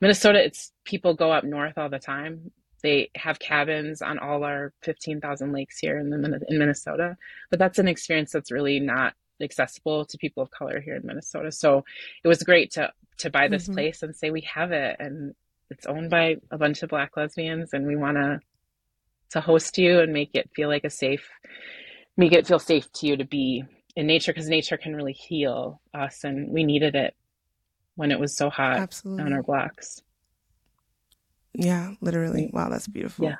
Minnesota, it's people go up north all the time. They have cabins on all our 15,000 lakes here in the in Minnesota, but that's an experience that's really not accessible to people of color here in Minnesota. So it was great to to buy this mm-hmm. place and say we have it and it's owned by a bunch of black lesbians and we want to to host you and make it feel like a safe make it feel safe to you to be in nature because nature can really heal us and we needed it when it was so hot Absolutely. on our blocks yeah literally wow that's beautiful yeah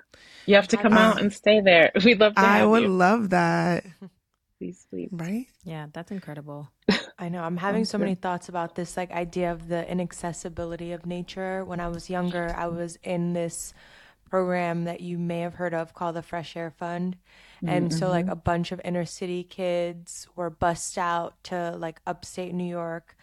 you have to come uh, out and stay there [laughs] we'd love to i would you. love that [laughs] Please sleep. Right? Yeah, that's incredible. [laughs] I know. I'm having so many thoughts about this like idea of the inaccessibility of nature. When I was younger, I was in this program that you may have heard of called the Fresh Air Fund. Mm, and so like mm-hmm. a bunch of inner city kids were bussed out to like upstate New York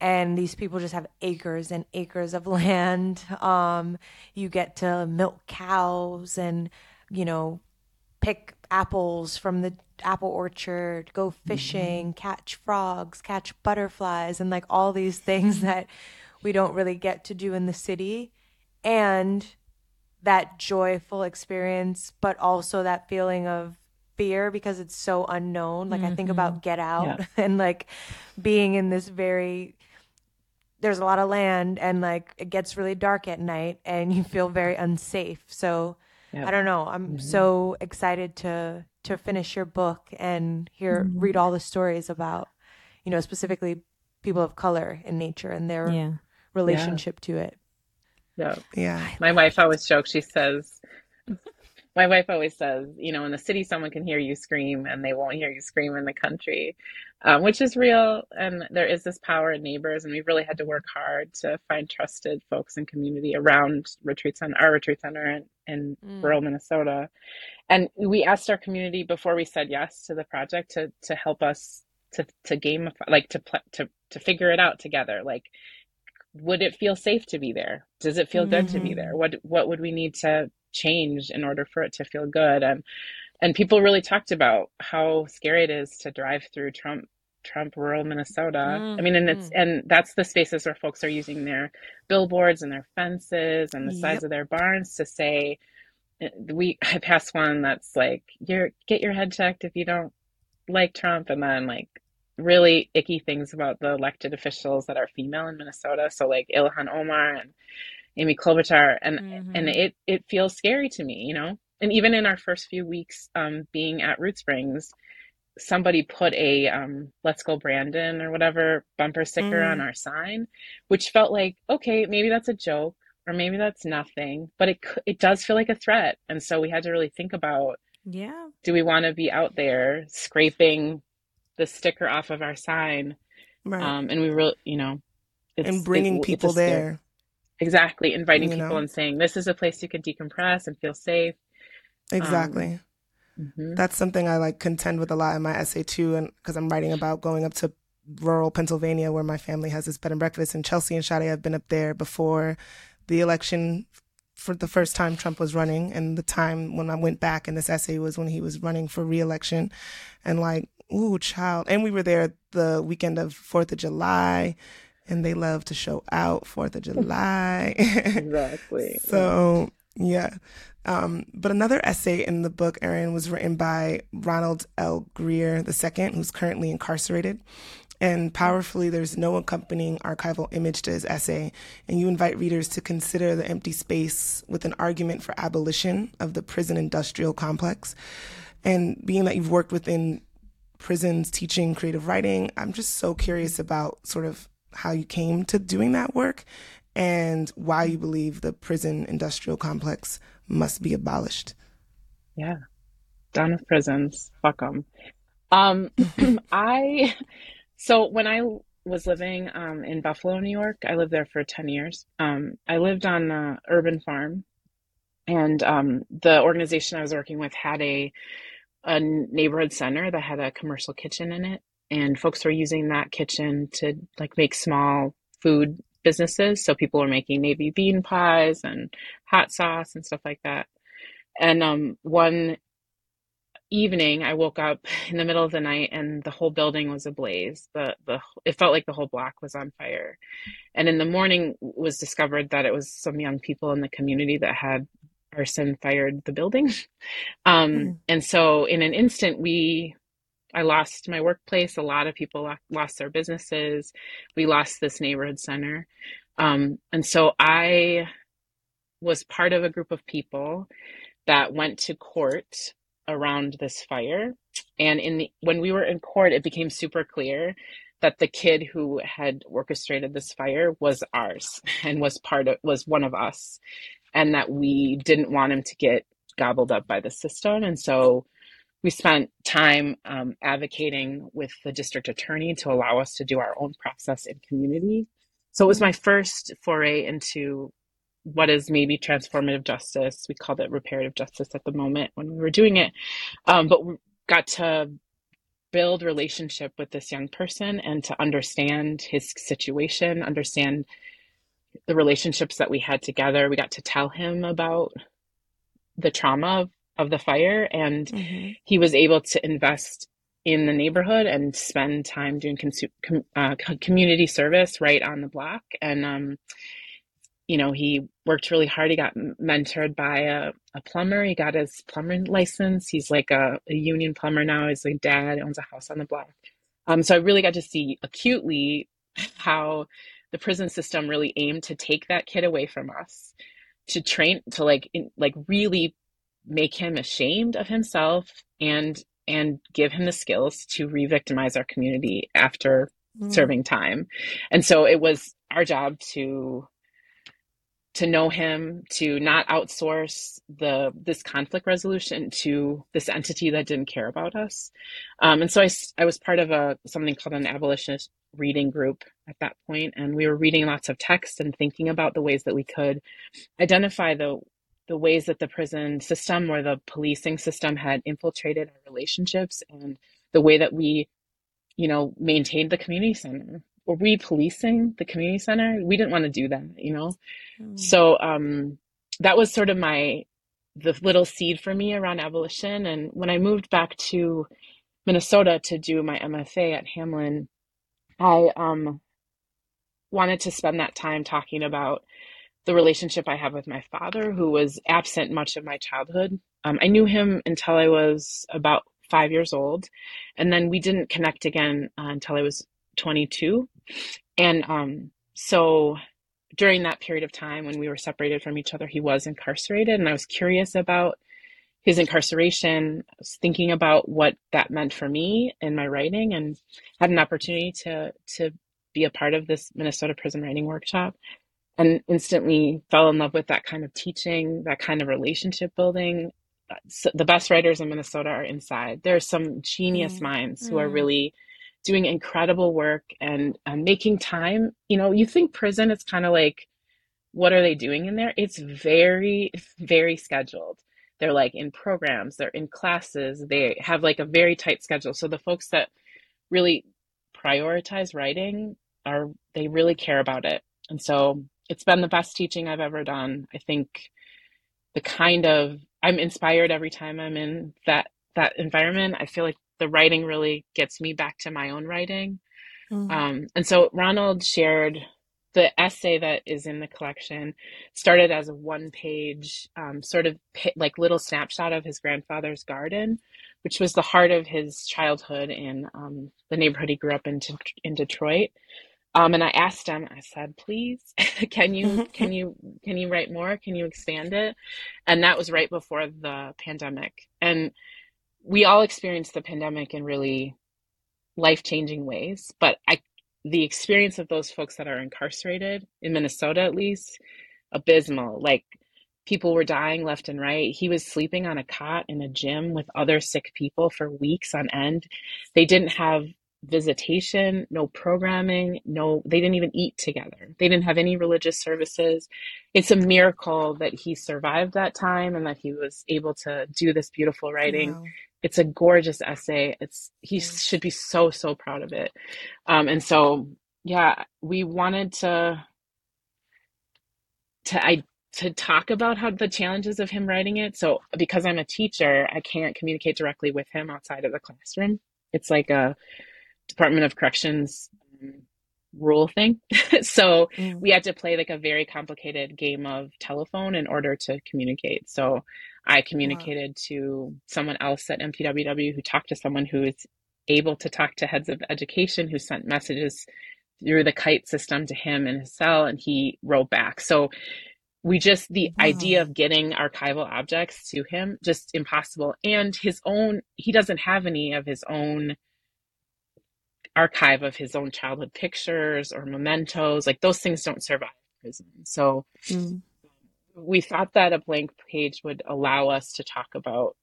and these people just have acres and acres of [laughs] land. Um, you get to milk cows and, you know, pick apples from the apple orchard, go fishing, mm-hmm. catch frogs, catch butterflies, and like all these things [laughs] that we don't really get to do in the city. And that joyful experience, but also that feeling of fear because it's so unknown. Like I think about mm-hmm. Get Out Yeah. [laughs] and like being in this very there's a lot of land and like it gets really dark at night and you feel very unsafe. So Yeah. I don't know. I'm mm-hmm. so excited to to finish your book and hear mm-hmm. read all the stories about, you know, specifically people of color in nature and their Yeah. relationship to it. Yeah. Yeah. My wife always jokes, she says, [laughs] my wife always says, you know, in the city, someone can hear you scream and they won't hear you scream in the country, um, which is real. And there is this power in neighbors. And we've really had to work hard to find trusted folks and community around retreat center, our retreat center in, in rural Minnesota. And we asked our community before we said yes to the project to, to help us to, to game, like to, pl- to, to figure it out together. Like, would it feel safe to be there? Does it feel good to be there? Mm-hmm. What what would we need to change in order for it to feel good? And and people really talked about how scary it is to drive through Trump Trump rural Minnesota. I mean, and it's mm-hmm. and that's the spaces where folks are using their billboards and their fences and the sides Yep. of their barns to say uh, we [laughs] I passed one that's like you're get your head checked if you don't like Trump and then like really icky things about the elected officials that are female in Minnesota. So like Ilhan Omar and Amy Klobuchar, and and it it feels scary to me, you know. And even in our first few weeks um, being at Root Springs, somebody put a um, "Let's Go Brandon" or whatever bumper sticker on our sign, which felt like okay, maybe that's a joke or maybe that's nothing, but it it does feel like a threat. And so we had to really think about Yeah. do we want to be out there scraping the sticker off of our sign Right. um, and we really you know it's, and bringing it- people there. exactly inviting You people know? and saying this is a place you can decompress and feel safe Exactly. Mhm. That's something I like contend with a lot in my essay too, and because I'm writing about going up to rural Pennsylvania where my family has this bed and breakfast, and Chelsea and Shadi have been up there before the election for the first time Trump was running, and the time when I went back in this essay was when he was running for reelection, and like, ooh, child, and we were there the weekend of Fourth of July, and they love to show out Fourth of [laughs] July. exactly [laughs] So yeah. Um, but another essay in the book, Erin, was written by Ronald L. Greer II, who's currently incarcerated. And powerfully, there's no accompanying archival image to his essay. And you invite readers to consider the empty space with an argument for abolition of the prison industrial complex. And being that you've worked within prisons teaching creative writing, I'm just so curious about sort of how you came to doing that work and why you believe the prison industrial complex must be abolished. yeah. Done with prisons. Fuck them um [clears throat] i so when i was living um in buffalo new york i lived there for 10 years. Um i lived on a urban farm and um the organization i was working with had a a neighborhood center that had a commercial kitchen in it and folks were using that kitchen to like make small food businesses. So people were making maybe bean pies and hot sauce and stuff like that. And um one evening i woke up [laughs] in the middle of the night and the whole building was ablaze. The the it felt like the whole block was on fire. And in the morning was discovered that it was some young people in the community that had arson fired the building [laughs] um and so in an instant we I lost my workplace. A lot of people lost their businesses. We lost this neighborhood center. Um, and so I was part of a group of people that went to court around this fire. And in the, when we were in court, it became super clear that the kid who had orchestrated this fire was ours [laughs] and was part of, was one of us. And that we didn't want him to get gobbled up by the system. And so we spent time um, advocating with the district attorney to allow us to do our own process in community. So it was my first foray into what is maybe transformative justice. We called it reparative justice at the moment when we were doing it, um, but we got to build relationship with this young person and to understand his situation, understand the relationships that we had together. We got to tell him about the trauma of, of the fire, and mm-hmm. he was able to invest in the neighborhood and spend time doing consu- com- uh, community service right on the block. And um, you know, he worked really hard. He got mentored by a, a plumber. He got his plumber license. He's like a, a union plumber now. His like dad owns a house on the block. Um, so I really got to see acutely how the prison system really aimed to take that kid away from us, to train to like in, like really make him ashamed of himself and and give him the skills to re-victimize our community after mm. serving time. And so it was our job to to know him, to not outsource the this conflict resolution to this entity that didn't care about us. Um, and so I, I was part of a something called an abolitionist reading group at that point, and we were reading lots of text and thinking about the ways that we could identify the the ways that the prison system or the policing system had infiltrated our relationships and the way that we you know maintained the community center were we policing the community center? We didn't want to do that, you know? Mm. So um, that was sort of my, the little seed for me around abolition. And when I moved back to Minnesota to do my MFA at Hamline, I um, wanted to spend that time talking about the relationship I have with my father, who was absent much of my childhood. Um, I knew him until I was about five years old, and then we didn't connect again uh, until I was 22. And um, so during that period of time when we were separated from each other, he was incarcerated. And I was curious about his incarceration. I was thinking about what that meant for me in my writing and had an opportunity to, to be a part of this Minnesota prison writing workshop and instantly fell in love with that kind of teaching, that kind of relationship building. So the best writers in Minnesota are inside. There are some genius mm. minds who are mm. really doing incredible work and uh, making time. You know, you think prison, is kind of like, what are they doing in there? It's very, very scheduled. They're like in programs, they're in classes, they have like a very tight schedule. So the folks that really prioritize writing are, they really care about it. And so it's been the best teaching I've ever done. I think the kind of, I'm inspired every time I'm in that that environment. I feel like the writing really gets me back to my own writing. Mm-hmm. Um, and so Ronald shared the essay that is in the collection started as a one page um, sort of like little snapshot of his grandfather's garden which was the heart of his childhood in um, the neighborhood he grew up in, in detroit. Um, and i asked him i said please [laughs] can you can you can you write more? Can you expand it? And that was right before the pandemic. And we all experienced the pandemic in really life changing ways, but I the experience of those folks that are incarcerated in Minnesota at least abysmal. Like people were dying left and right. He was sleeping on a cot in a gym with other sick people for weeks on end. They didn't have visitation, no programming, no they didn't even eat together. They didn't have any religious services. It's a miracle that he survived that time and that he was able to do this beautiful writing. Wow it's a gorgeous essay. It's he should be so so proud of it. Um, and so yeah, we wanted to to I to talk about how the challenges of him writing it. So because I'm a teacher, I can't communicate directly with him outside of the classroom. It's like a Department of Corrections um, rule thing. [laughs] so mm. we had to play like a very complicated game of telephone in order to communicate. So I communicated wow. to someone else at MPWW who talked to someone who is able to talk to heads of education who sent messages through the kite system to him in his cell and he wrote back. So we just the wow. idea of getting archival objects to him just impossible and his own he doesn't have any of his own archive of his own childhood pictures or mementos like those things don't survive prison. So mm. we thought that a blank page would allow us to talk about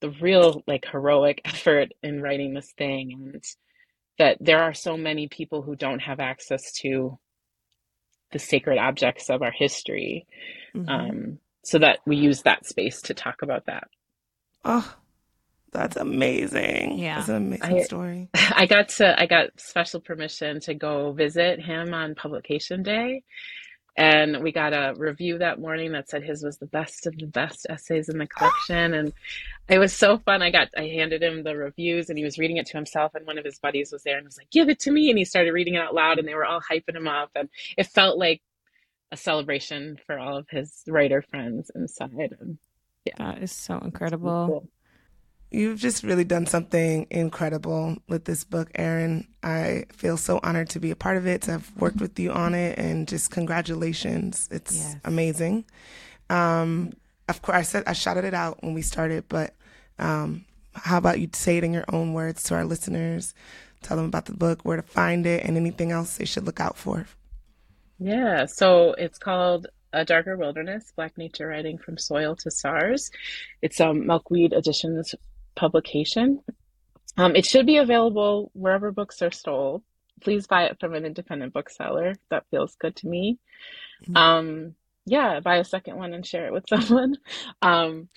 the real like heroic [laughs] effort in writing this thing and that there are so many people who don't have access to the sacred objects of our history. Mhm. um, so that we use that space to talk about that. Oh, that's amazing. Yeah. That's an amazing I- story. [laughs] I got to I got special permission to go visit him on publication day. And we got a review that morning that said his was the best of the best essays in the [gasps] collection. And it was so fun. I got I handed him the reviews and he was reading it to himself and one of his buddies was there and was like, Give it to me and he started reading it out loud and they were all hyping him up and it felt like a celebration for all of his writer friends inside. And yeah. That is so it's incredible. cool. You've just really done something incredible with this book, Erin. I feel so honored to be a part of it, to have worked with you on it, and just congratulations. It's Yes. amazing. Um, of course, I said I shouted it out when we started, but um, how about you say it in your own words to our listeners? Tell them about the book, where to find it, and anything else they should look out for. Yeah, so it's called A Darker Wilderness, Black Nature Writing from Soil to Stars. It's a Milkweed Editions publication. Um, it should be available wherever books are sold. Please buy it from an independent bookseller. That feels good to me. Mhm. Um, yeah, buy a second one and share it with [laughs] someone. Um,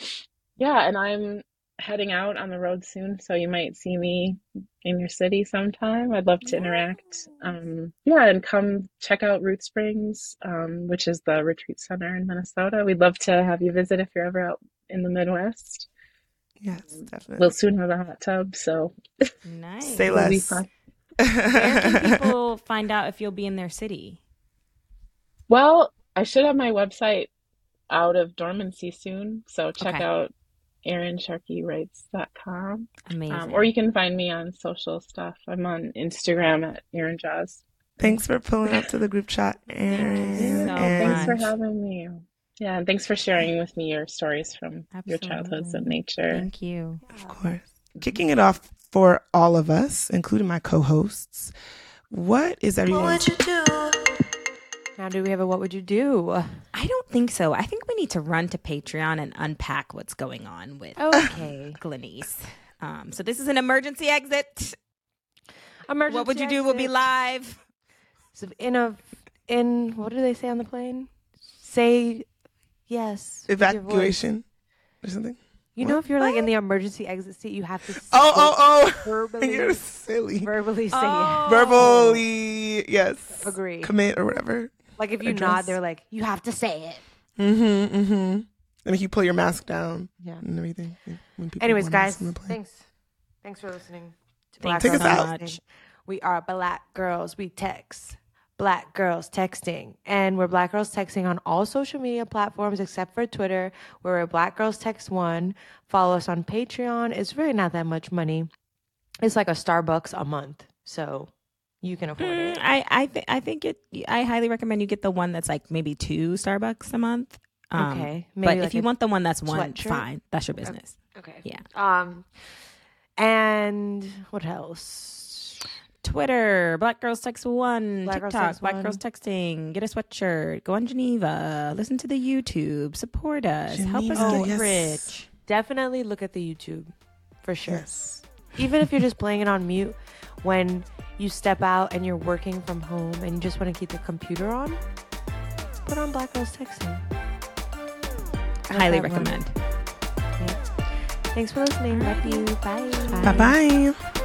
yeah, and I'm heading out on the road soon, so you might see me in your city sometime. I'd love to interact. Um, yeah, and come check out Root Springs, um, which is the retreat center in Minnesota. We'd love to have you visit if you're ever out in the Midwest. Yes, definitely. We'll soon have a hot tub, so Nice. Say it'll less. Where can [laughs] people find out if you'll be in their city? Well, I should have my website out of dormancy soon, so check Okay. out ErinSharkeyWrites.com. Amazing. Um, or you can find me on social stuff. I'm on Instagram at Erin Jaws. Thanks for pulling up to the group chat, Erin. so Thanks for having me. Yeah, and thanks for sharing with me your stories from your childhoods in Absolutely. nature. Thank you. Of course. Kicking it off for all of us, including my co hosts, what is everyone's. Now, do we have a what would you do? I don't think so. I think we need to run to Patreon and unpack what's going on with Okay. Glenise. Um, so this is an emergency exit. Emergency what would you do? We'll be live. So in a in what do they say on the plane? Say yes. with your voice. Evacuation or something? You know, if you're like in the emergency exit seat, you have to. Oh, oh, oh. Verbally, [laughs] You're silly. verbally say Oh. Verbally, yes. Agree. Commit or whatever. Like if you address. nod, they're like, you have to say it. Mm hmm, mm hmm. And if you pull your mask down Yeah. and everything. When people Anyways, guys, masks on the plane. thanks. Thanks for listening. To Thanks Take us so out. much. We are Black Girls We Text. Black Girls Texting. And we're Black Girls Texting on all social media platforms except for Twitter, where we're Black Girls Text One. Follow us on Patreon. It's really not that much money. It's like a Starbucks a month. So you can afford Mm, it. I I, th- I think it. I highly recommend you get the one that's like maybe two Starbucks a month. Um, Okay, but maybe if you want the one that's one, sweatshirt? fine. That's your business. Okay. Yeah. Um and what else? Twitter, Black Girls Text One, Black Girls TikTok, Text Black One. Girls Texting. Get a sweatshirt. Go on Geneva. Listen to the YouTube. Support us. Help us Geneva, get yes. rich. Definitely look at the YouTube for sure. Yes. even if you're just playing it on mute when you step out and you're working from home and you just want to keep your computer on put on black girls texting Let Highly that run. recommend. thanks for listening love you bye Bye bye.